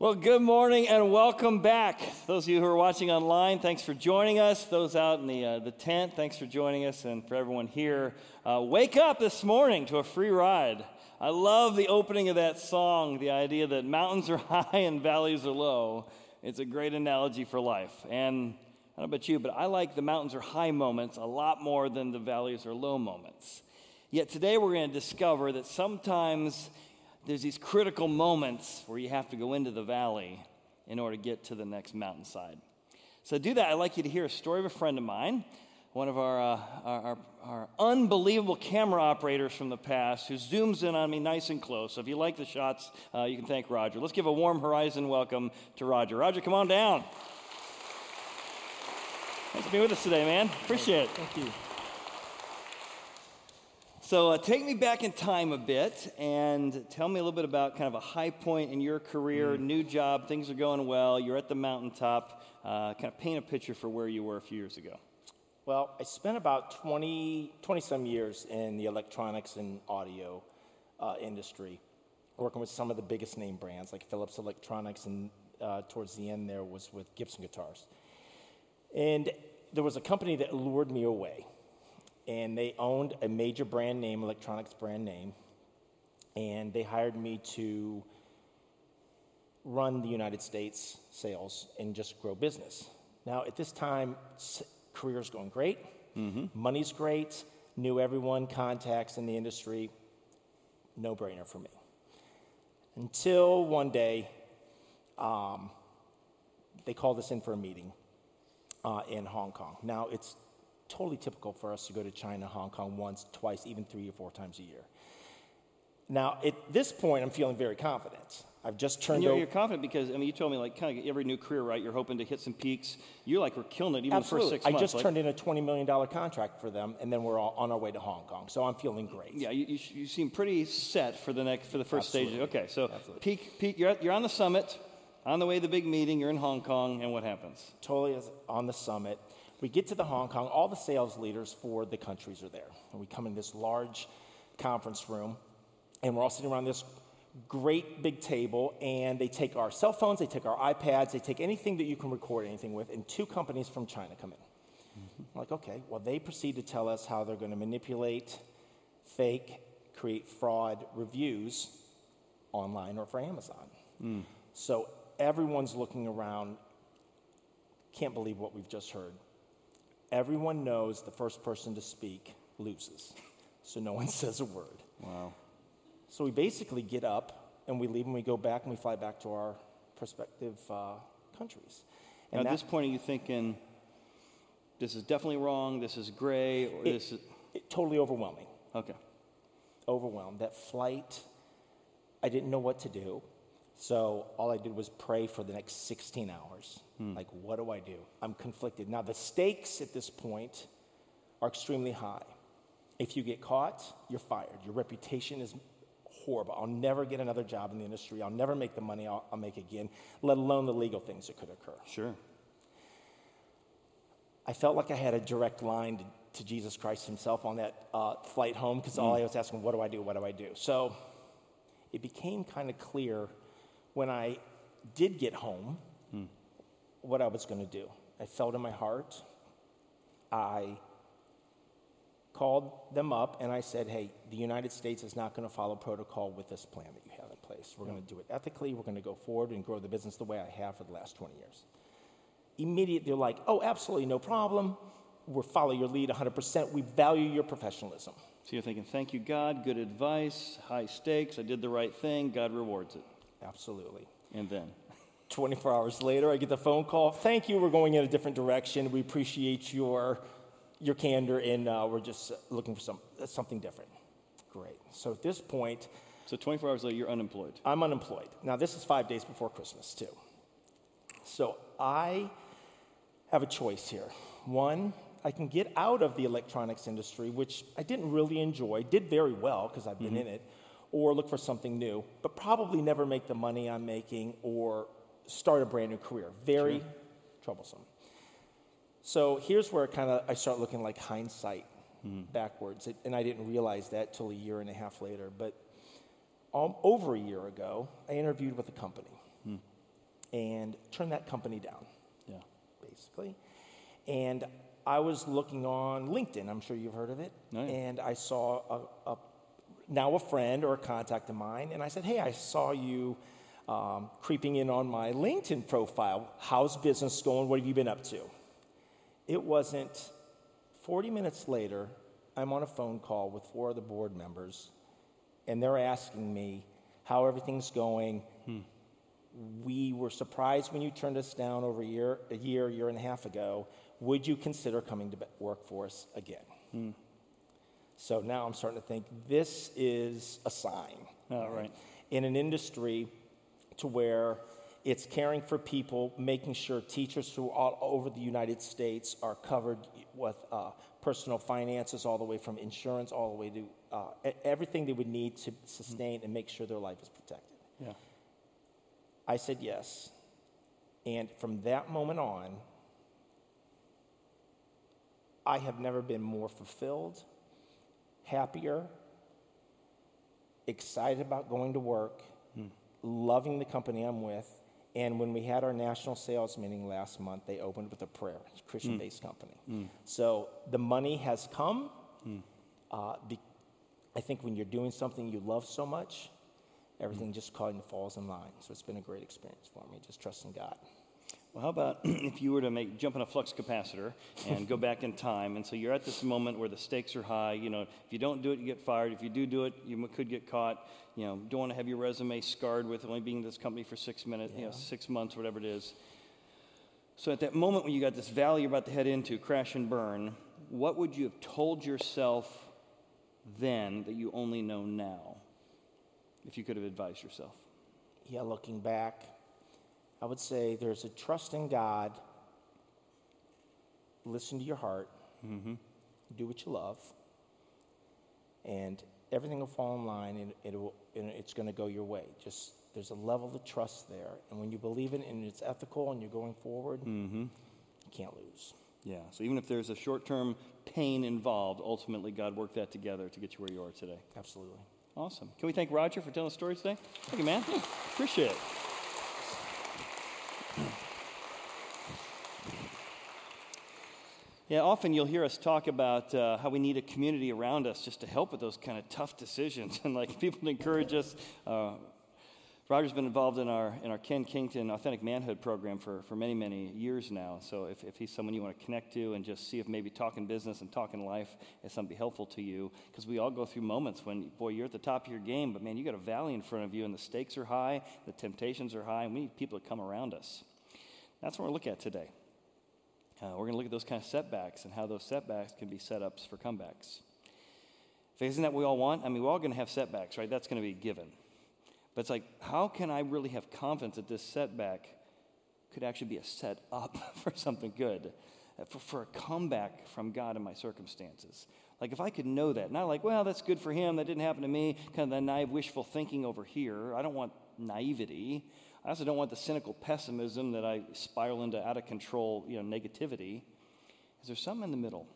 Well, good morning and welcome back. Those of you who are watching online, thanks for joining us. Those out in the, uh, the tent, thanks for joining us. And for everyone here, uh, wake up this morning to a free ride. I love the opening of that song, the idea that mountains are high and valleys are low. It's a great analogy for life. And I don't know about you, but I like the mountains are high moments a lot more than the valleys are low moments. Yet today we're going to discover that sometimes there's these critical moments where you have to go into the valley in order to get to the next mountainside. So, to do that, I'd like you to hear a story of a friend of mine, one of our, uh, our, our, our, unbelievable camera operators from the past, who zooms in on me nice and close. So, if you like the shots, uh, you can thank Roger. Let's give a warm horizon welcome to Roger. Roger, come on down. Thanks for being with us today, man. Appreciate it. Thank you. So, uh, take me back in time a bit and tell me a little bit about kind of a high point in your career, mm. new job, things are going well, you're at the mountaintop. Uh, kind of paint a picture for where you were a few years ago. Well, I spent about 20, 20 some years in the electronics and audio uh, industry, working with some of the biggest name brands like Philips Electronics, and uh, towards the end there was with Gibson Guitars. And there was a company that lured me away and they owned a major brand name, electronics brand name, and they hired me to run the United States sales and just grow business. Now, at this time, career's going great, mm-hmm. money's great, knew everyone, contacts in the industry, no brainer for me. Until one day, um, they called us in for a meeting uh, in Hong Kong. Now, it's totally typical for us to go to China, Hong Kong once, twice, even three or four times a year. Now, at this point, I'm feeling very confident. I've just turned. You're, you're, confident because I mean, you told me like kind of every new career, right? You're hoping to hit some peaks. You're like we're killing it even Absolutely. the first six months. I just like, turned in a twenty million dollar contract for them, and then we're all on our way to Hong Kong. So I'm feeling great. Yeah, you, you, you seem pretty set for the next for the first Absolutely. stage. Okay, so Absolutely. peak peak. You're at, you're on the summit, on the way to the big meeting. You're in Hong Kong, and what happens? Totally on the summit. We get to the Hong Kong, all the sales leaders for the countries are there. And we come in this large conference room, and we're all sitting around this great big table, and they take our cell phones, they take our iPads, they take anything that you can record anything with, and two companies from China come in. Mm-hmm. like, okay, well, they proceed to tell us how they're going to manipulate, fake, create fraud reviews online or for Amazon. Mm. So everyone's looking around, can't believe what we've just heard everyone knows the first person to speak loses. So no one says a word. Wow. So we basically get up and we leave and we go back and we fly back to our prospective uh, countries. And now, at this point, are you thinking, this is definitely wrong, this is gray, or it, this is. It, totally overwhelming. Okay. Overwhelmed. That flight, I didn't know what to do. So all I did was pray for the next 16 hours. Hmm. Like, what do I do? I'm conflicted. Now, the stakes at this point are extremely high. If you get caught, you're fired. Your reputation is horrible. I'll never get another job in the industry. I'll never make the money I'll, I'll make again, let alone the legal things that could occur. Sure. I felt like I had a direct line to, to Jesus Christ himself on that uh, flight home because all hmm. I was asking, what do I do? What do I do? So it became kind of clear when I did get home hmm. what I was going to do. I felt in my heart. I called them up and I said, hey, the United States is not going to follow protocol with this plan that you have in place. We're going to do it ethically. We're going to go forward and grow the business the way I have for the last 20 years. Immediately, they're like, oh, absolutely, no problem. We'll follow your lead 100%. We value your professionalism. So you're thinking, thank you, God, good advice, high stakes, I did the right thing, God rewards it. Absolutely. And then? 24 hours later, I get the phone call. Thank you, we're going in a different direction. We appreciate your, your candor, and uh, we're just looking for some, something different. Great. So at this point, so 24 hours later, you're unemployed. I'm unemployed. Now, this is five days before Christmas, too. So I have a choice here. One, I can get out of the electronics industry, which I didn't really enjoy, did very well because I've been mm-hmm. in it or look for something new, but probably never make the money I'm making or start a brand new career. Very sure. troublesome. So here's where kind of I start looking like hindsight mm. backwards, it, and I didn't realize that till a year and a half later. But um, over a year ago, I interviewed with a company, mm. and turned that company down, Yeah. basically. And I was looking on LinkedIn. I'm sure you've heard of it. Oh, yeah. And I saw a, a now a friend or a contact of mine, and I said, "Hey, I saw you um, creeping in on my LinkedIn profile. How's business going? What have you been up to?" It wasn't 40 minutes later. I'm on a phone call with four of the board members, and they're asking me how everything's going. We were surprised when you turned us down over a year, a year, year and a half ago. Would you consider coming to work for us again? So now I'm starting to think this is a sign. Oh, right. In an industry to where it's caring for people, making sure teachers through all over the United States are covered with uh, personal finances, all the way from insurance, all the way to uh, everything they would need to sustain and make sure their life is protected. Yeah. I said yes. And from that moment on, I have never been more fulfilled, happier, excited about going to work, hmm. loving the company I'm with. And when we had our national sales meeting last month, they opened with a prayer. It's a Christian based hmm. company. Hmm. So the money has come. Uh, be- I think when you're doing something you love so much, everything just kind of falls in line. So it's been a great experience for me, just trusting God. Well, how about if you were to make jump in a flux capacitor and go back in time? And so you're at this moment where the stakes are high. You know, if you don't do it, you get fired. If you do do it, you could get caught. You know, don't want to have your resume scarred with only being in this company for six minutes, you know, six months, whatever it is. So at that moment when you got this valley you're about to head into, crash and burn, what would you have told yourself then that you only know now? If you could have advised yourself. Yeah, looking back, I would say there's a trust in God. Listen to your heart. Mm-hmm. Do what you love. And everything will fall in line and, it will, and it's going to go your way. Just there's a level of trust there. And when you believe it and it's ethical and you're going forward, mm-hmm. you can't lose. Yeah, so even if there's a short term pain involved, ultimately God worked that together to get you where you are today. Absolutely. Awesome. Can we thank Roger for telling the story today? Thank you, man. Appreciate it. Yeah, often you'll hear us talk about uh, how we need a community around us just to help with those kind of tough decisions. And like people to encourage us. Uh, Roger's been involved in our, in our Ken Kington Authentic Manhood program for, for many, many years now. So if, if he's someone you want to connect to and just see if maybe talking business and talking life is something helpful to you, because we all go through moments when, boy, you're at the top of your game, but man, you got a valley in front of you and the stakes are high, the temptations are high, and we need people to come around us. That's what we're looking at today. Uh, we're going to look at those kind of setbacks and how those setbacks can be setups for comebacks. Isn't that what we all want? I mean, we're all going to have setbacks, right? That's going to be given. But it's like, how can I really have confidence that this setback could actually be a set up for something good, uh, for, for a comeback from God in my circumstances? Like, if I could know that, not like, well, that's good for him, that didn't happen to me, kind of the naive, wishful thinking over here. I don't want naivety. I also don't want the cynical pessimism that I spiral into out of control, you know, negativity. Is there something in the middle?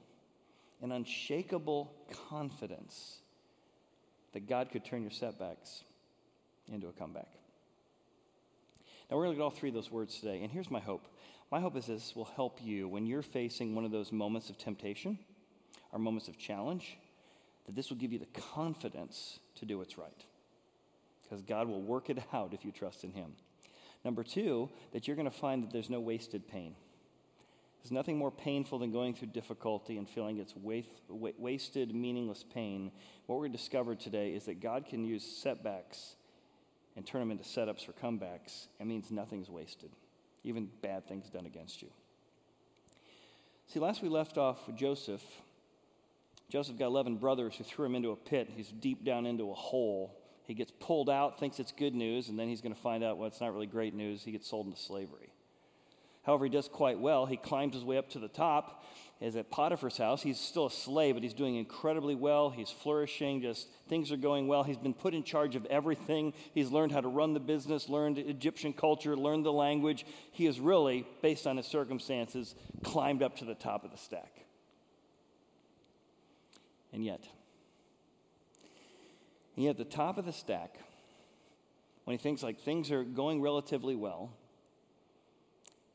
An unshakable confidence that God could turn your setbacks into a comeback. Now, we're going to look at all three of those words today, and here's my hope. My hope is this will help you when you're facing one of those moments of temptation or moments of challenge, that this will give you the confidence to do what's right. Because God will work it out if you trust in Him. Number two, that you're going to find that there's no wasted pain. There's nothing more painful than going through difficulty and feeling it's waste, wasted, meaningless pain. What we're discovered today is that God can use setbacks and turn them into setups for comebacks. It means nothing's wasted, even bad things done against you. See, last we left off with Joseph. Joseph got 11 brothers who threw him into a pit. He's deep down into a hole. He gets pulled out, thinks it's good news, and then he's going to find out, well, it's not really great news. He gets sold into slavery. However, he does quite well. He climbs his way up to the top. Is at Potiphar's house. He's still a slave, but he's doing incredibly well. He's flourishing. Just things are going well. He's been put in charge of everything. He's learned how to run the business, learned Egyptian culture, learned the language. He has really, based on his circumstances, climbed up to the top of the stack. And yet, and yet at the top of the stack, when he thinks like things are going relatively well,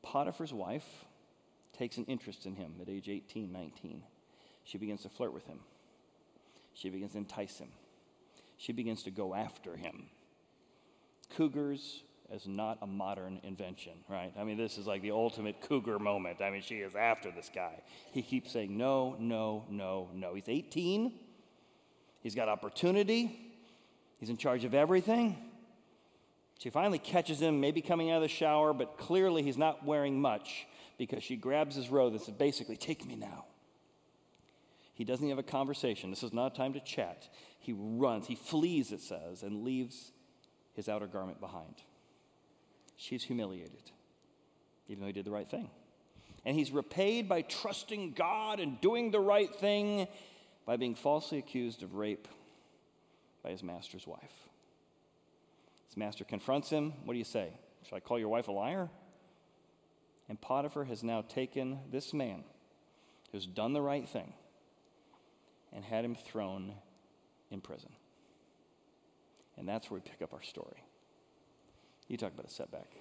Potiphar's wife takes an interest in him at age 18, 19. She begins to flirt with him. She begins to entice him. She begins to go after him. Cougars is not a modern invention, right? I mean, this is like the ultimate cougar moment. I mean, she is after this guy. He keeps saying, no, no, no, no. He's 18. He's got opportunity. He's in charge of everything. She finally catches him, maybe coming out of the shower, but clearly he's not wearing much because she grabs his robe and says, basically, take me now. He doesn't have a conversation. This is not a time to chat. He runs, he flees, it says, and leaves his outer garment behind. She's humiliated, even though he did the right thing. And he's repaid by trusting God and doing the right thing by being falsely accused of rape by his master's wife. His master confronts him. What do you say? Should I call your wife a liar? And Potiphar has now taken this man who's done the right thing and had him thrown in prison. And that's where we pick up our story. You talk about a setback.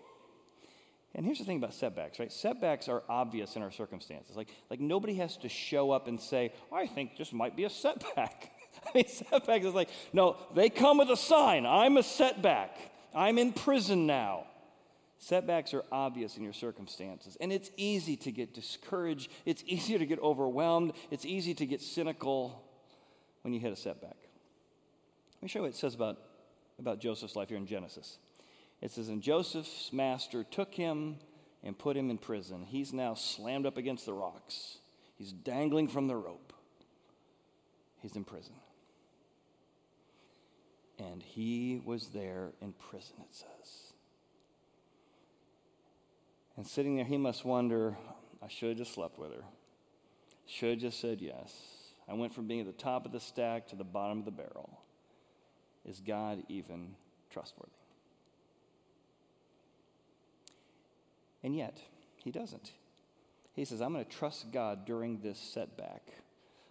And here's the thing about setbacks, right? Setbacks are obvious in our circumstances. Like, like nobody has to show up and say, I think this might be a setback. Mean, setbacks is like, no, they come with a sign. I'm a setback. I'm in prison now. Setbacks are obvious in your circumstances. And it's easy to get discouraged. It's easier to get overwhelmed. It's easy to get cynical when you hit a setback. Let me show you what it says about, about Joseph's life here in Genesis. It says, And Joseph's master took him and put him in prison. He's now slammed up against the rocks, he's dangling from the rope. He's in prison. And he was there in prison, it says. And sitting there, he must wonder I should have just slept with her. Should have just said yes. I went from being at the top of the stack to the bottom of the barrel. Is God even trustworthy? And yet, he doesn't. He says, I'm going to trust God during this setback.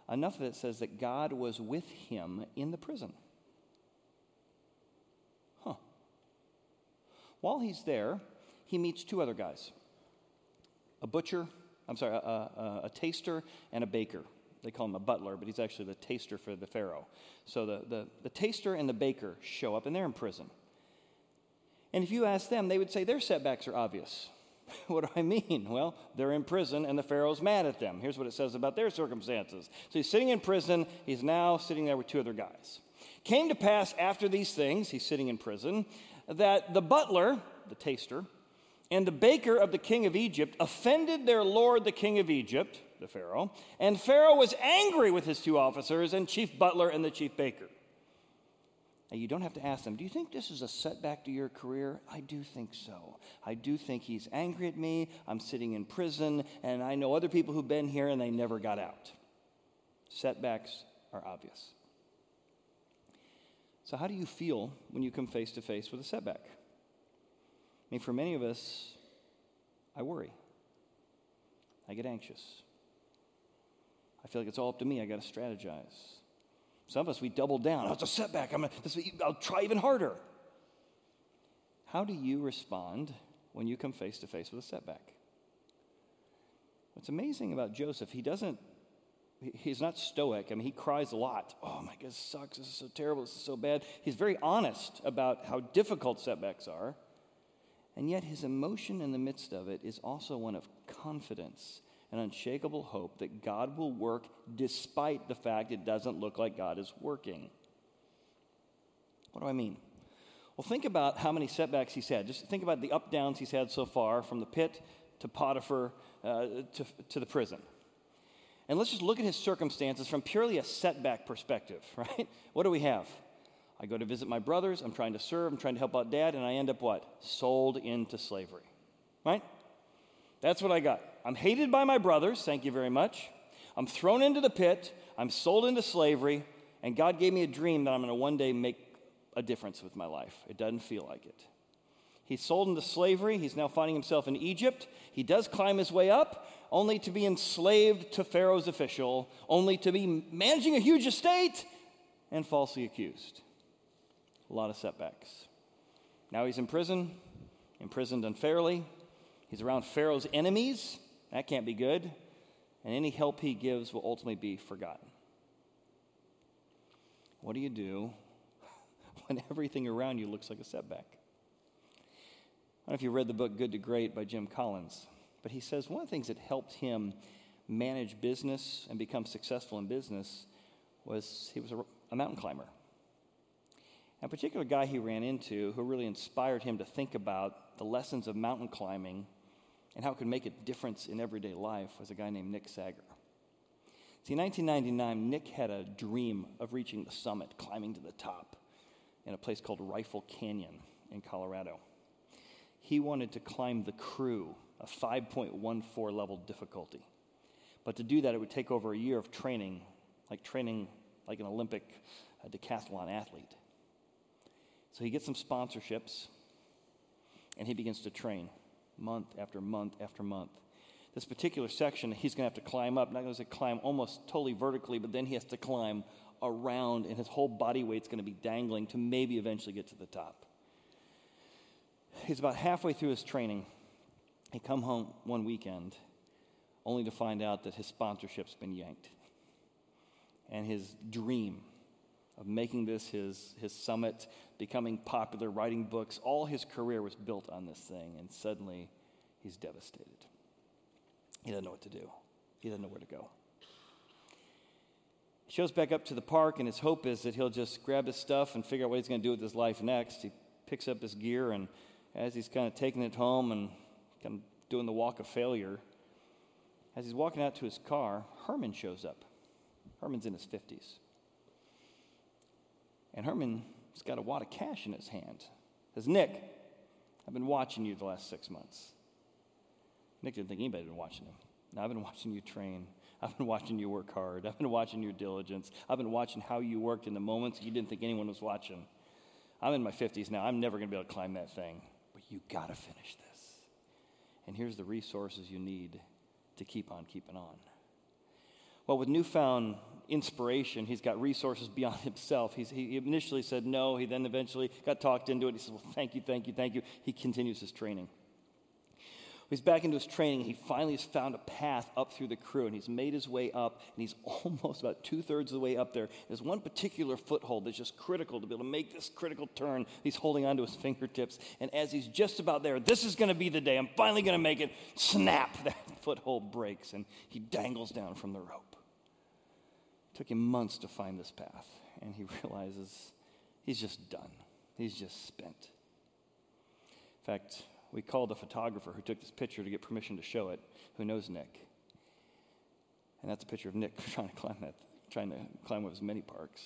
Enough of it says that God was with him in the prison. Huh. While he's there, he meets two other guys a butcher, I'm sorry, a, a, a, taster, and a baker. They call him a butler, but he's actually the taster for the Pharaoh. So the, the, the taster and the baker show up, and they're in prison. And if you ask them, they would say their setbacks are obvious. what do I mean? Well, they're in prison and the Pharaoh's mad at them. Here's what it says about their circumstances. So he's sitting in prison. He's now sitting there with two other guys. Came to pass after these things, he's sitting in prison, that the butler, the taster, and the baker of the king of Egypt offended their lord, the king of Egypt, the Pharaoh, and Pharaoh was angry with his two officers and chief butler and the chief baker. Now, you don't have to ask them, do you think this is a setback to your career? I do think so. I do think he's angry at me. I'm sitting in prison, and I know other people who've been here and they never got out. Setbacks are obvious. So, how do you feel when you come face to face with a setback? I mean, for many of us, I worry. I get anxious. I feel like it's all up to me. I got to strategize. Some of us, we double down. Oh, it's a setback. I'm gonna, this, I'll try even harder. How do you respond when you come face to face with a setback? What's amazing about Joseph, he doesn't, he's not stoic. I mean, he cries a lot. Oh my God, this sucks. This is so terrible. This is so bad. He's very honest about how difficult setbacks are. And yet, his emotion in the midst of it is also one of confidence and unshakable hope that God will work despite the fact it doesn't look like God is working. What do I mean? Well, think about how many setbacks he's had. Just think about the up downs he's had so far from the pit to Potiphar uh, to, to the prison. And let's just look at his circumstances from purely a setback perspective, right? What do we have? I go to visit my brothers, I'm trying to serve, I'm trying to help out dad, and I end up what? Sold into slavery. Right? That's what I got. I'm hated by my brothers, thank you very much. I'm thrown into the pit, I'm sold into slavery, and God gave me a dream that I'm going to one day make a difference with my life. It doesn't feel like it. He's sold into slavery. He's now finding himself in Egypt. He does climb his way up, only to be enslaved to Pharaoh's official, only to be managing a huge estate and falsely accused a lot of setbacks. Now he's in prison, imprisoned unfairly, He's around Pharaoh's enemies. That can't be good. And any help he gives will ultimately be forgotten. What do you do when everything around you looks like a setback? I don't know if you read the book Good to Great by Jim Collins, but he says one of the things that helped him manage business and become successful in business was he was a, a mountain climber. A particular guy he ran into who really inspired him to think about the lessons of mountain climbing and how it could make a difference in everyday life was a guy named Nick Sager. See, in 1999, Nick had a dream of reaching the summit, climbing to the top in a place called Rifle Canyon in Colorado. He wanted to climb the Crew, a 5.14 level difficulty. But to do that, it would take over a year of training, like training like an Olympic uh, decathlon athlete. So he gets some sponsorships and he begins to train month after month after month. This particular section, he's going to have to climb up, not going to say climb almost totally vertically, but then he has to climb around, and his whole body weight's going to be dangling to maybe eventually get to the top. He's about halfway through his training. He come home one weekend only to find out that his sponsorship's been yanked. And his dream of making this his, his summit, becoming popular, writing books, all his career was built on this thing, and suddenly he's devastated. He doesn't know what to do, he doesn't know where to go. He shows back up to the park, and his hope is that he'll just grab his stuff and figure out what he's going to do with his life next. He picks up his gear, and as he's kind of taking it home and kind of doing the walk of failure, as he's walking out to his car, Herman shows up. Herman's in his 50s. And Herman's got a wad of cash in his hand. Says, Nick, I've been watching you the last six months. Nick didn't think anybody had been watching him. I've been watching you train. I've been watching you work hard. I've been watching your diligence. I've been watching how you worked in the moments you didn't think anyone was watching. I'm in my 50s now. I'm never going to be able to climb that thing. But you got to finish this. And here's the resources you need to keep on keeping on. Well, with newfound inspiration, he's got resources beyond himself. He's, he initially said no. He then eventually got talked into it. He says, Well, thank you, thank you, thank you. He continues his training. He's back into his training. and He finally has found a path up through the crew, and he's made his way up, and he's almost about two thirds of the way up there. There's one particular foothold that's just critical to be able to make this critical turn. He's holding onto his fingertips, and as he's just about there, this is going to be the day. I'm finally going to make it. Snap! That foothold breaks, and he dangles down from the rope. It took him months to find this path, and he realizes he's just done. He's just spent. In fact, we called the photographer who took this picture to get permission to show it, who knows Nick. And that's a picture of Nick trying to climb that, trying to climb one of his many parks.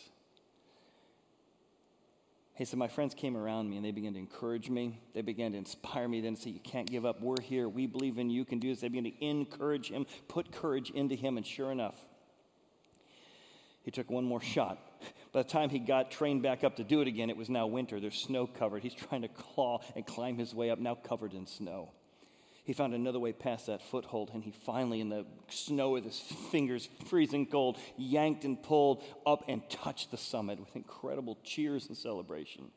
He said, My friends came around me and they began to encourage me. They began to inspire me, then say, You can't give up. We're here. We believe in you. You can do this. They began to encourage him, put courage into him, and sure enough, he took one more shot by the time he got trained back up to do it again, it was now winter. There's snow covered. He's trying to claw and climb his way up, now covered in snow. He found another way past that foothold, and he finally, in the snow with his fingers freezing cold, yanked and pulled up and touched the summit with incredible cheers and celebration. And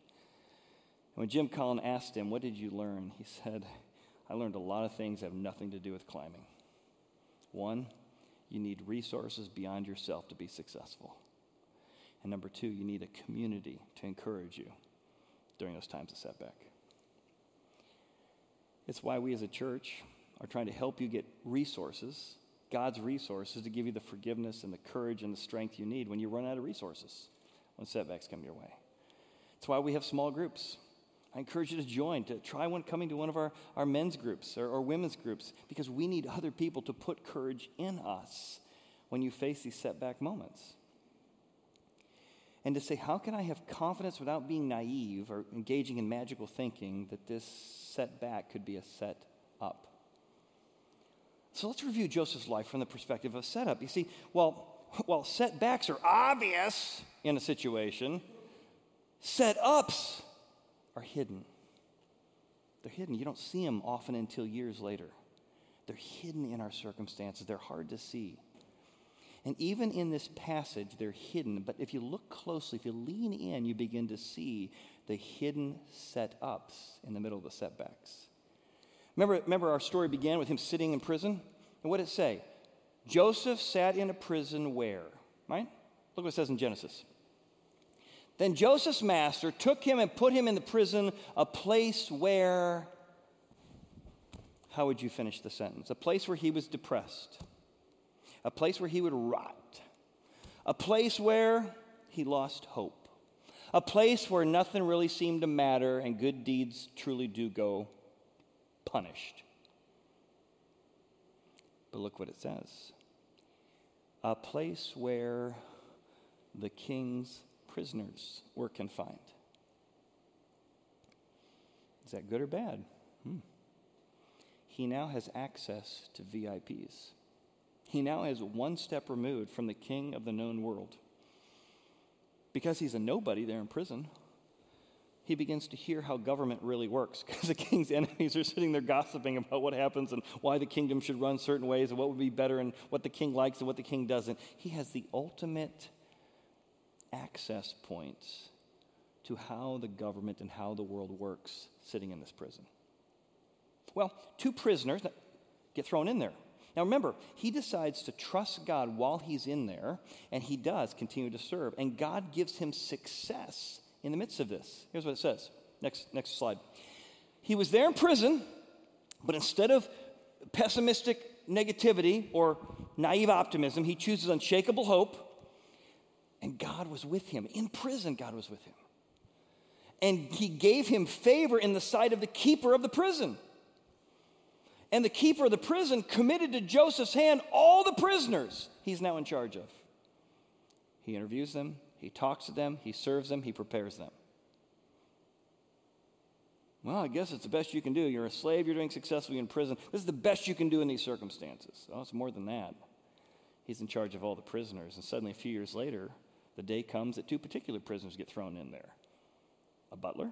when Jim Collin asked him, What did you learn? he said, I learned a lot of things that have nothing to do with climbing. One, you need resources beyond yourself to be successful. And number two, you need a community to encourage you during those times of setback. It's why we as a church are trying to help you get resources, God's resources, to give you the forgiveness and the courage and the strength you need when you run out of resources, when setbacks come your way. It's why we have small groups. I encourage you to join, to try one coming to one of our, our men's groups or, or women's groups, because we need other people to put courage in us when you face these setback moments and to say, how can I have confidence without being naive or engaging in magical thinking that this setback could be a set up? So let's review Joseph's life from the perspective of setup. You see, while, while setbacks are obvious in a situation, setups are hidden. They're hidden. You don't see them often until years later. They're hidden in our circumstances, they're hard to see. And even in this passage, they're hidden. But if you look closely, if you lean in, you begin to see the hidden set ups in the middle of the setbacks. Remember, remember our story began with him sitting in prison? And what did it say? Joseph sat in a prison where? Right? Look what it says in Genesis. Then Joseph's master took him and put him in the prison, a place where, how would you finish the sentence? A place where he was depressed, a place where he would rot, a place where he lost hope, a place where nothing really seemed to matter and good deeds truly do go punished. But look what it says a place where the king's prisoners were confined. Is that good or bad? Hmm. He now has access to VIPs. He now is one step removed from the king of the known world. Because he's a nobody there in prison, he begins to hear how government really works because the king's enemies are sitting there gossiping about what happens and why the kingdom should run certain ways and what would be better and what the king likes and what the king doesn't. He has the ultimate access points to how the government and how the world works sitting in this prison. Well, two prisoners get thrown in there. Now remember, he decides to trust God while he's in there, and he does continue to serve. And God gives him success in the midst of this. Here's what it says. Next, next slide. He was there in prison, but instead of pessimistic negativity or naive optimism, he chooses unshakable hope. And God was with him. In prison, God was with him. And he gave him favor in the sight of the keeper of the prison. And the keeper of the prison committed to Joseph's hand all the prisoners he's now in charge of. He interviews them, he talks to them, he serves them, he prepares them. Well, I guess it's the best you can do. You're a slave, you're doing successfully in prison. This is the best you can do in these circumstances. Oh, it's more than that. He's in charge of all the prisoners. And suddenly, a few years later, the day comes that two particular prisoners get thrown in there a butler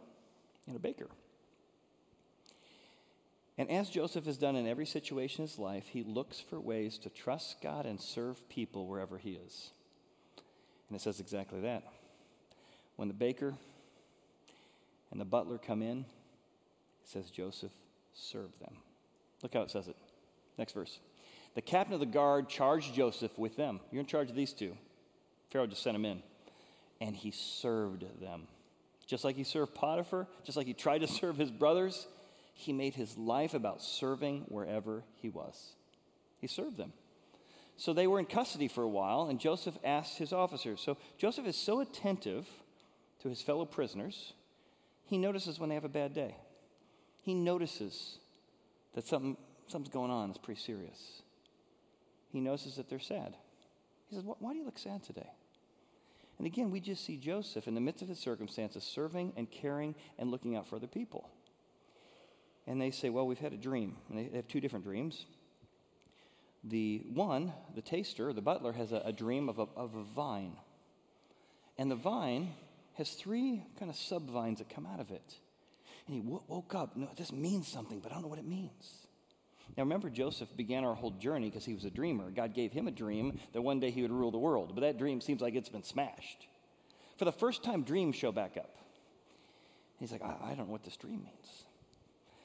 and a baker. And as Joseph has done in every situation in his life, he looks for ways to trust God and serve people wherever he is. And it says exactly that. When the baker and the butler come in, it says Joseph serve them. Look how it says it. Next verse. The captain of the guard charged Joseph with them. You're in charge of these two. Pharaoh just sent him in. And he served them. Just like he served Potiphar, just like he tried to serve his brothers, he made his life about serving wherever he was. He served them. So they were in custody for a while, and Joseph asked his officers. So Joseph is so attentive to his fellow prisoners, he notices when they have a bad day. He notices that something, something's going on that's pretty serious. He notices that they're sad. He says, Why do you look sad today? And again, we just see Joseph in the midst of his circumstances serving and caring and looking out for other people. And they say, Well, we've had a dream. And they have two different dreams the one, the taster, the butler, has a, a dream of a, of a vine. And the vine has three kind of sub vines that come out of it. And he w- woke up. No, this means something, but I don't know what it means. Now remember, Joseph began our whole journey because he was a dreamer. God gave him a dream that one day he would rule the world. But that dream seems like it's been smashed. For the first time, dreams show back up. He's like, I, I don't know what this dream means.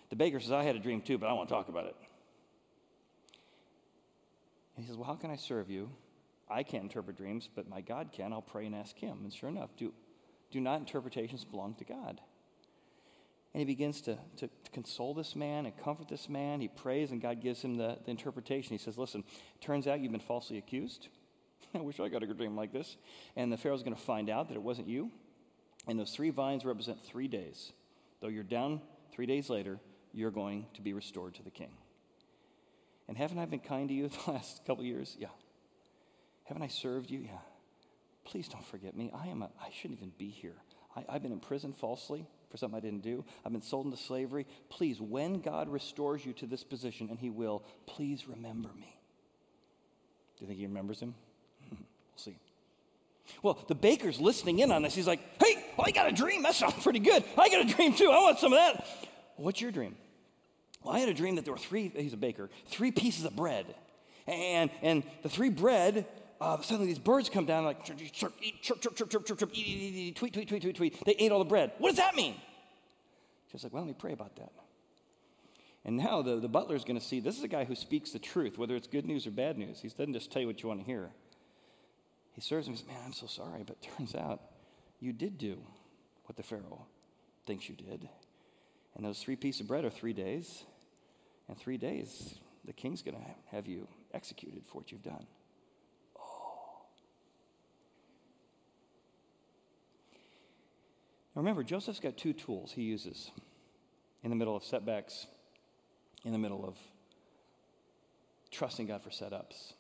The baker says, I had a dream too, but I want to talk about it. And he says, Well, how can I serve you? I can't interpret dreams, but my God can. I'll pray and ask him. And sure enough, do, do not interpretations belong to God? And he begins to, to, to, console this man and comfort this man. He prays, and God gives him the, the interpretation. He says, Listen, turns out you've been falsely accused. I wish I got a dream like this. And the Pharaoh's going to find out that it wasn't you. And those three vines represent three days. Though you're down three days later, you're going to be restored to the king. And haven't I been kind to you the last couple years? Yeah. Haven't I served you? Yeah. Please don't forget me. I am a, I shouldn't even be here. I, I've been in prison falsely for something I didn't do. I've been sold into slavery. Please, when God restores you to this position, and He will, please remember me. Do you think He remembers him? we'll see. Well, the baker's listening in on this. He's like, hey, well, I got a dream. That sounds pretty good. I got a dream too. I want some of that. What's your dream? Well, I had a dream that there were three, he's a baker, three pieces of bread. And, and the three bread, uh, suddenly these birds come down like, chirp, chirp, chirp, chirp, chirp, chirp, chirp, eat, eat, tweet, tweet, tweet, tweet, tweet. They ate all the bread. What does that mean? She's like, well, let me pray about that. And now the, the butler is going to see this is a guy who speaks the truth, whether it's good news or bad news. He doesn't just tell you what you want to hear. He serves him and says, Man, I'm so sorry, but turns out you did do what the Pharaoh thinks you did. And those three pieces of bread are three days. And three days, the king's going to have you executed for what you've done. Oh. Now remember, Joseph's got two tools he uses in the middle of setbacks in the middle of trusting God for setups.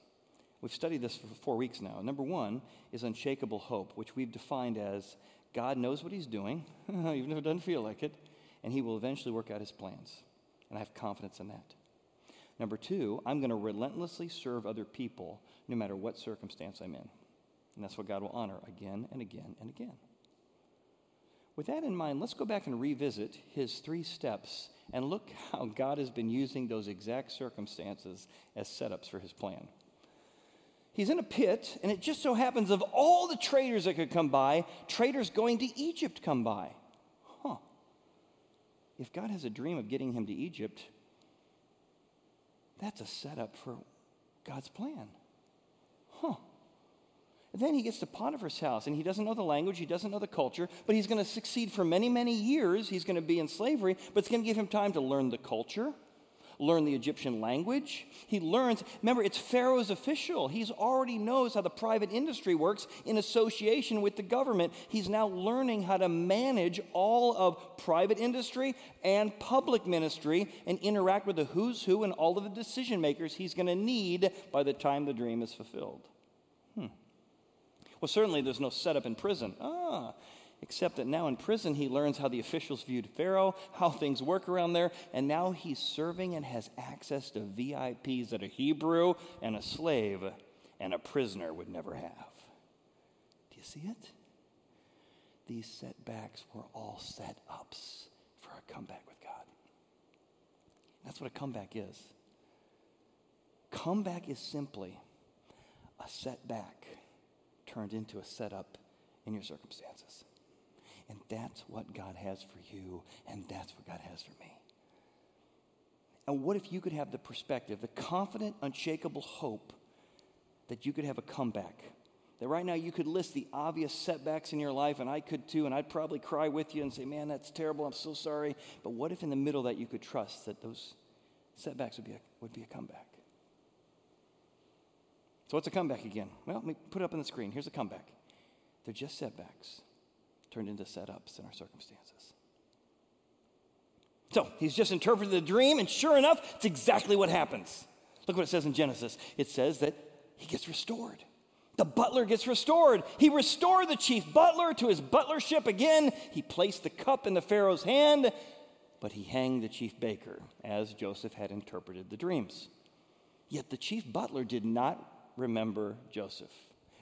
We've studied this for four weeks now. Number one is unshakable hope, which we've defined as God knows what He's doing, even if it doesn't feel like it, and He will eventually work out His plans. And I have confidence in that. Number two, I'm going to relentlessly serve other people no matter what circumstance I'm in. And that's what God will honor again and again and again. With that in mind, let's go back and revisit his three steps and look how God has been using those exact circumstances as setups for his plan. He's in a pit, and it just so happens of all the traders that could come by, traders going to Egypt come by. If God has a dream of getting him to Egypt, that's a setup for God's plan. Huh. Then he gets to Potiphar's house and he doesn't know the language, he doesn't know the culture, but he's going to succeed for many, many years. He's going to be in slavery, but it's going to give him time to learn the culture, learn the Egyptian language. He learns, remember, it's Pharaoh's official. He already knows how the private industry works in association with the government. He's now learning how to manage all of private industry and public ministry and interact with the who's who and all of the decision makers he's going to need by the time the dream is fulfilled. Hmm. Well, certainly there's no setup in prison. Ah, except that now in prison he learns how the officials viewed Pharaoh, how things work around there, and now he's serving and has access to VIPs that a Hebrew and a slave and a prisoner would never have. Do you see it? These setbacks were all set ups for a comeback with God. That's what a comeback is. Comeback is simply a setback turned into a setup in your circumstances. And that's what God has for you, and that's what God has for me. And what if you could have the perspective, the confident, unshakable hope that you could have a comeback? That right now you could list the obvious setbacks in your life, and I could too, and I'd probably cry with you and say, Man, that's terrible, I'm so sorry. But what if in the middle that you could trust that those setbacks would be a, would be a comeback? So, what's a comeback again? Well, let me put it up on the screen. Here's a comeback. They're just setbacks turned into setups in our circumstances. So, he's just interpreted the dream, and sure enough, it's exactly what happens. Look what it says in Genesis it says that he gets restored. The butler gets restored. He restored the chief butler to his butlership again. He placed the cup in the Pharaoh's hand, but he hanged the chief baker as Joseph had interpreted the dreams. Yet the chief butler did not remember Joseph.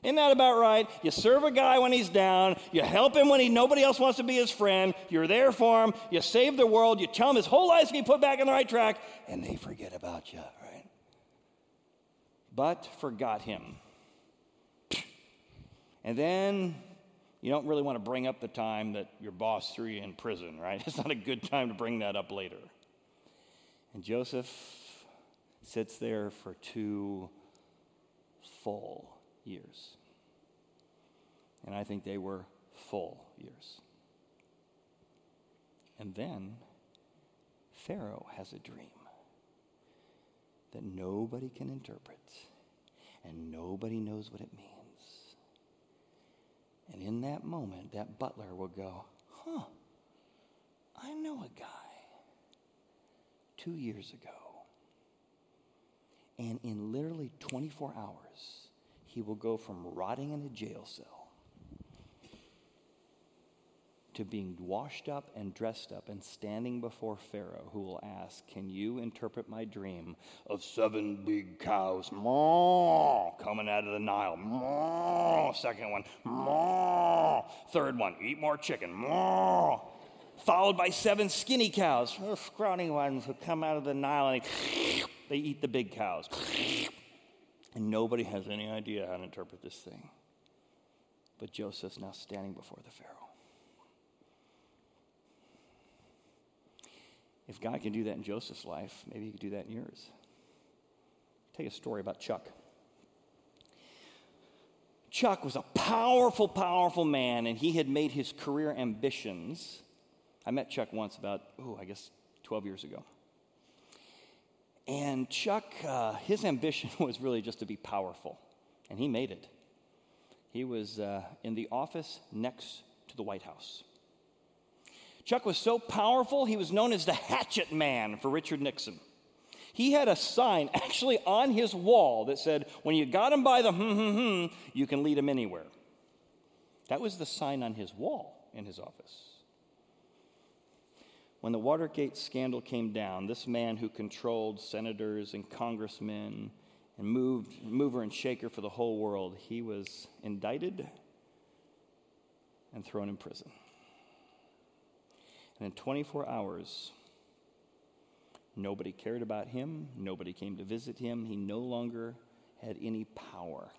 Isn't that about right? You serve a guy when he's down. You help him when he, nobody else wants to be his friend. You're there for him. You save the world. You tell him his whole life's to be put back on the right track, and they forget about you, right? But forgot him. And then you don't really want to bring up the time that your boss threw you in prison, right? It's not a good time to bring that up later. And Joseph sits there for two full years. And I think they were full years. And then Pharaoh has a dream that nobody can interpret and nobody knows what it means. And in that moment, that butler will go, huh, I know a guy two years ago and in literally 24 hours, he will go from rotting in a jail cell to being washed up and dressed up and standing before Pharaoh, who will ask, Can you interpret my dream of seven big cows moo, coming out of the Nile? Moo. Second one, moo. Third one, eat more chicken. Moo. Followed by seven skinny cows, scrawny ones who come out of the Nile and they they eat the big cows. And nobody has any idea how to interpret this thing. But Joseph's now standing before the Pharaoh. If God can do that in Joseph's life, maybe he could do that in yours. I'll tell you a story about Chuck. Chuck was a powerful, powerful man, and he had made his career ambitions. I met Chuck once about, oh, I guess 12 years ago. And Chuck, uh, his ambition was really just to be powerful, and he made it. He was uh, in the office next to the White House. Chuck was so powerful, he was known as the hatchet man for Richard Nixon. He had a sign actually on his wall that said, When you got him by the hmm, hmm, hmm, you can lead him anywhere. That was the sign on his wall in his office. When the Watergate scandal came down, this man who controlled senators and congressmen and moved, mover and shaker for the whole world, he was indicted and thrown in prison. And in 24 hours, nobody cared about him, nobody came to visit him, he no longer had any power.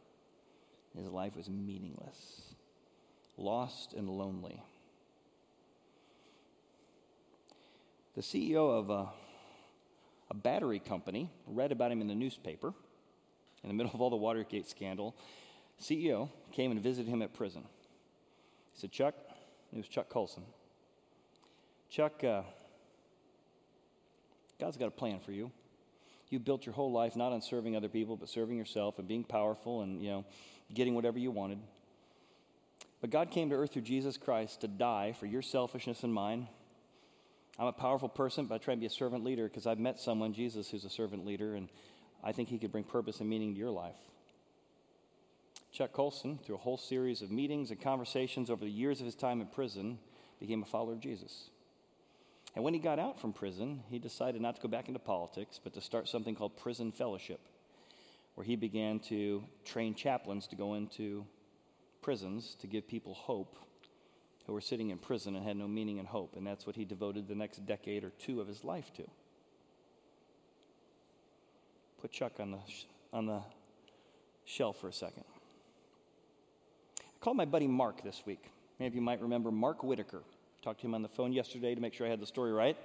His life was meaningless, lost and lonely. The CEO of a, a battery company read about him in the newspaper in the middle of all the Watergate scandal. CEO came and visited him at prison. He said, Chuck, it was Chuck Colson. Chuck, uh, God's got a plan for you. You built your whole life not on serving other people, but serving yourself and being powerful and, you know, getting whatever you wanted. But God came to earth through Jesus Christ to die for your selfishness and mine. I'm a powerful person, but I try to be a servant leader because I've met someone, Jesus, who's a servant leader, and I think he could bring purpose and meaning to your life. Chuck Colson, through a whole series of meetings and conversations over the years of his time in prison, became a follower of Jesus. And when he got out from prison, he decided not to go back into politics, but to start something called Prison Fellowship, where he began to train chaplains to go into prisons to give people hope who were sitting in prison and had no meaning and hope. And that's what he devoted the next decade or two of his life to. Put Chuck on the, on the shelf for a second. I called my buddy Mark this week. Many of you might remember Mark Whitacre. Talked to him on the phone yesterday to make sure I had the story right.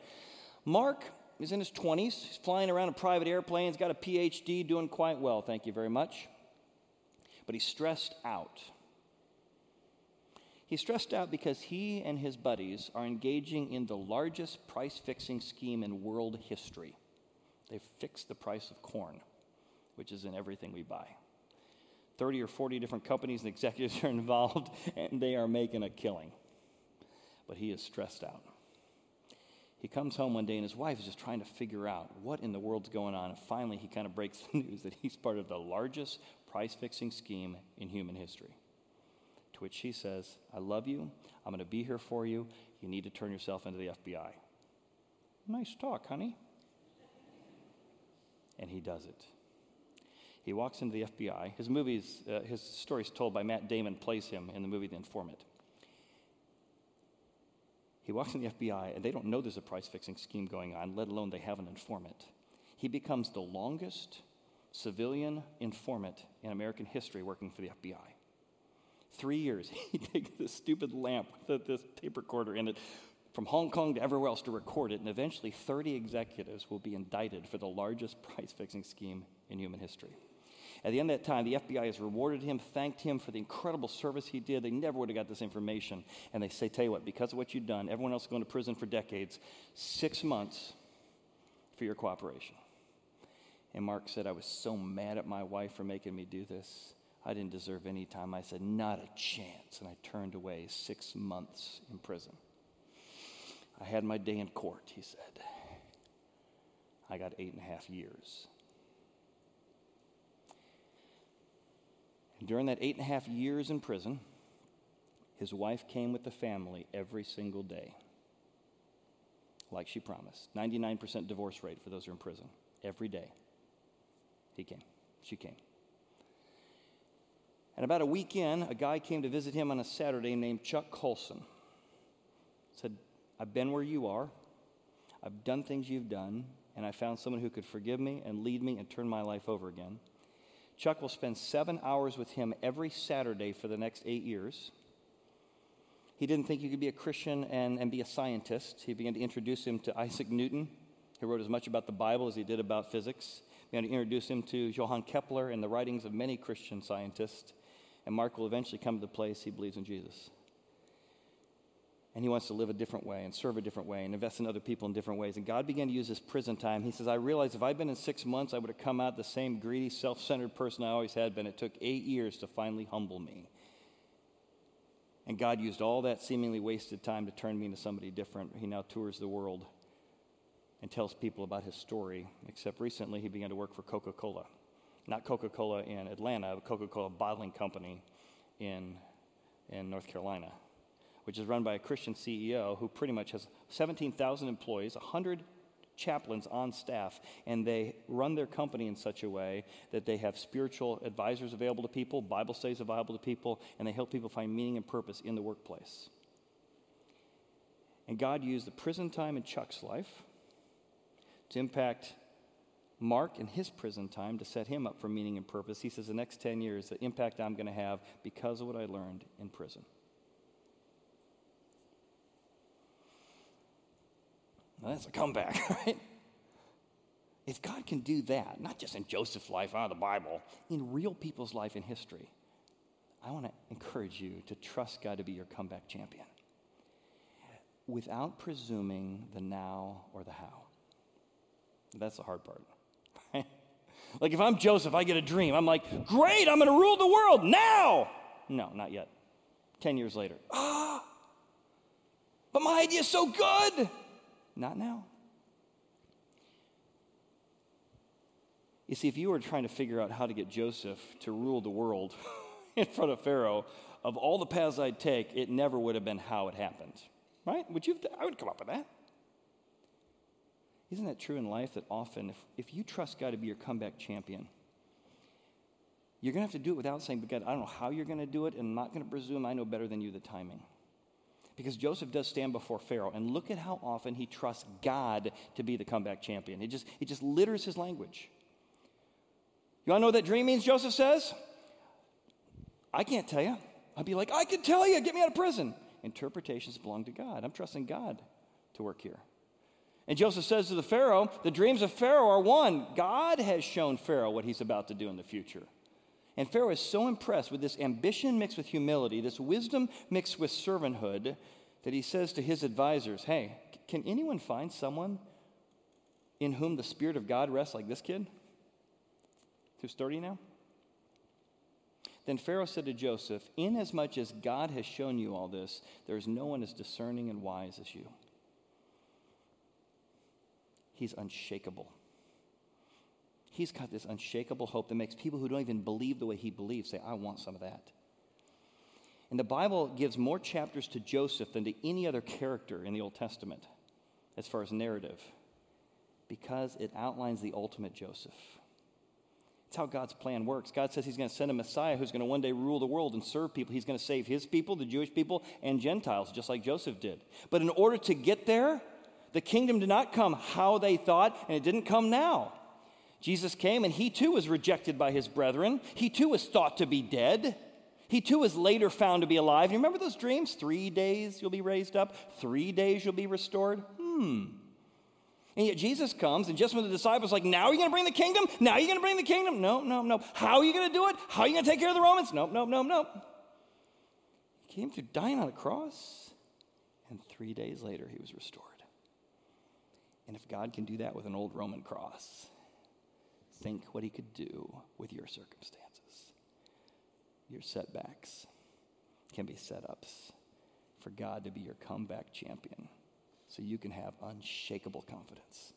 Mark is in his 20s. He's flying around in private airplanes, got a PhD, doing quite well, thank you very much. But he's stressed out. He's stressed out because he and his buddies are engaging in the largest price fixing scheme in world history. They've fixed the price of corn, which is in everything we buy. 30 or 40 different companies and executives are involved, and they are making a killing but he is stressed out. He comes home one day and his wife is just trying to figure out what in the world's going on. And finally, he kind of breaks the news that he's part of the largest price fixing scheme in human history. Which she says, I love you. I'm going to be here for you. You need to turn yourself into the FBI. Nice talk, honey. And he does it. He walks into the FBI. His movies, uh, his story is told by Matt Damon, plays him in the movie The Informant. He walks in the FBI, and they don't know there's a price fixing scheme going on, let alone they have an informant. He becomes the longest civilian informant in American history working for the FBI. Three years, he takes this stupid lamp with this tape recorder in it from Hong Kong to everywhere else to record it, and eventually 30 executives will be indicted for the largest price fixing scheme in human history. At the end of that time, the FBI has rewarded him, thanked him for the incredible service he did. They never would have got this information. And they say, Tell you what, because of what you've done, everyone else is going to prison for decades, six months for your cooperation. And Mark said, I was so mad at my wife for making me do this. I didn't deserve any time. I said, Not a chance. And I turned away six months in prison. I had my day in court, he said. I got eight and a half years. During that eight and a half years in prison, his wife came with the family every single day, like she promised. 99% divorce rate for those who are in prison. Every day. He came. She came. And about a week in, a guy came to visit him on a Saturday named Chuck Colson. Said, I've been where you are. I've done things you've done, and I found someone who could forgive me and lead me and turn my life over again. Chuck will spend seven hours with him every Saturday for the next eight years. he didn't think he could be a Christian and, and be a scientist. He began to introduce him to Isaac Newton, who wrote as much about the Bible as he did about physics. He began to introduce him to Johann Kepler and the writings of many Christian scientists. And Mark will eventually come to the place he believes in Jesus. And he wants to live a different way and serve a different way and invest in other people in different ways. And God began to use his prison time. He says, I realized if I'd been in six months, I would have come out the same greedy, self centered person I always had been. It took eight years to finally humble me. And God used all that seemingly wasted time to turn me into somebody different. He now tours the world and tells people about his story, except recently he began to work for Coca Cola. Not Coca Cola in Atlanta, but Coca Cola Bottling Company in, in North Carolina, which is run by a Christian CEO who pretty much has 17,000 employees, 100 chaplains on staff, and they run their company in such a way that they have spiritual advisors available to people, Bible studies available to people, and they help people find meaning and purpose in the workplace. And God used the prison time in Chuck's life to impact Mark in his prison time to set him up for meaning and purpose. He says, the next 10 years, the impact I'm going to have because of what I learned in prison. Now, that's a comeback, right? If God can do that, not just in Joseph's life out of the Bible, in real people's life in history, I want to encourage you to trust God to be your comeback champion without presuming the now or the how. That's the hard part. Like if I'm Joseph, I get a dream. I'm like, great, I'm going to rule the world now. No, not yet. 10 years later. Ah, but my idea is so good. Not now. You see, if you were trying to figure out how to get Joseph to rule the world in front of Pharaoh, of all the paths I'd take, it never would have been how it happened. Right? Would you? I would come up with that. Isn't that true in life that often, if, if you trust God to be your comeback champion, you're going to have to do it without saying, but God, I don't know how you're going to do it, and I'm not going to presume I know better than you the timing. Because Joseph does stand before Pharaoh, and look at how often he trusts God to be the comeback champion. It just, it just litters his language. You to know what that dream means, Joseph says? I can't tell you. I'd be like, I can tell you, get me out of prison. Interpretations belong to God. I'm trusting God to work here. And Joseph says to the Pharaoh, the dreams of Pharaoh are one. God has shown Pharaoh what he's about to do in the future. And Pharaoh is so impressed with this ambition mixed with humility, this wisdom mixed with servanthood, that he says to his advisors, Hey, can anyone find someone in whom the Spirit of God rests like this kid? Who's 30 now? Then Pharaoh said to Joseph, Inasmuch as God has shown you all this, there is no one as discerning and wise as you. He's unshakable. He's got this unshakable hope that makes people who don't even believe the way he believes say, I want some of that. And the Bible gives more chapters to Joseph than to any other character in the Old Testament as far as narrative because it outlines the ultimate Joseph. It's how God's plan works. God says He's going to send a Messiah who's going to one day rule the world and serve people. He's going to save His people, the Jewish people, and Gentiles, just like Joseph did. But in order to get there, the kingdom did not come how they thought, and it didn't come now. Jesus came, and He too was rejected by His brethren. He too was thought to be dead. He too was later found to be alive. You remember those dreams? Three days you'll be raised up, three days you'll be restored. Hmm. And yet Jesus comes, and just when the disciples are like, now are you going to bring the kingdom? Now you're to bring the kingdom? No, no, no. How are you going to do it? How are you going to take care of the Romans? No, no, no, no. He came through dying on a cross, and three days later he was restored. And if God can do that with an old Roman cross, think what he could do with your circumstances. Your setbacks can be setups for God to be your comeback champion so you can have unshakable confidence.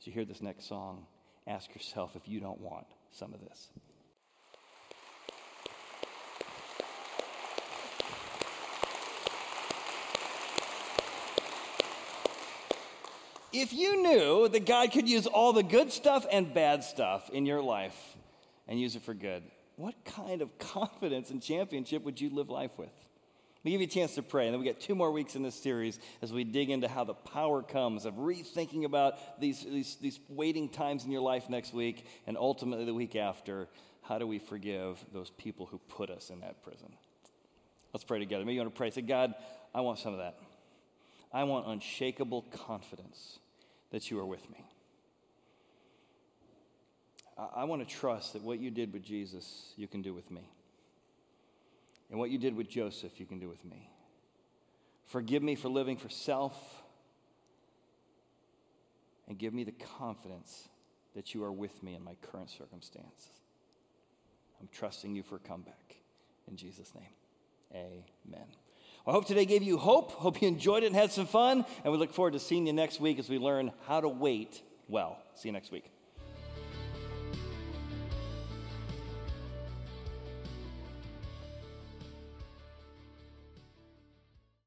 As you hear this next song, ask yourself if you don't want some of this. If you knew that God could use all the good stuff and bad stuff in your life and use it for good, what kind of confidence and championship would you live life with? We give you a chance to pray, and then we get two more weeks in this series as we dig into how the power comes of rethinking about these, these, these waiting times in your life next week, and ultimately the week after. How do we forgive those people who put us in that prison? Let's pray together. Maybe you want to pray. Say, God, I want some of that. I want unshakable confidence that you are with me. I, want to trust that what you did with Jesus, you can do with me. And what you did with Joseph, you can do with me. Forgive me for living for self. And give me the confidence that you are with me in my current circumstances. I'm trusting you for a comeback. In Jesus' name, amen. I hope today gave you hope. Hope you enjoyed it and had some fun. And we look forward to seeing you next week as we learn how to wait well. See you next week.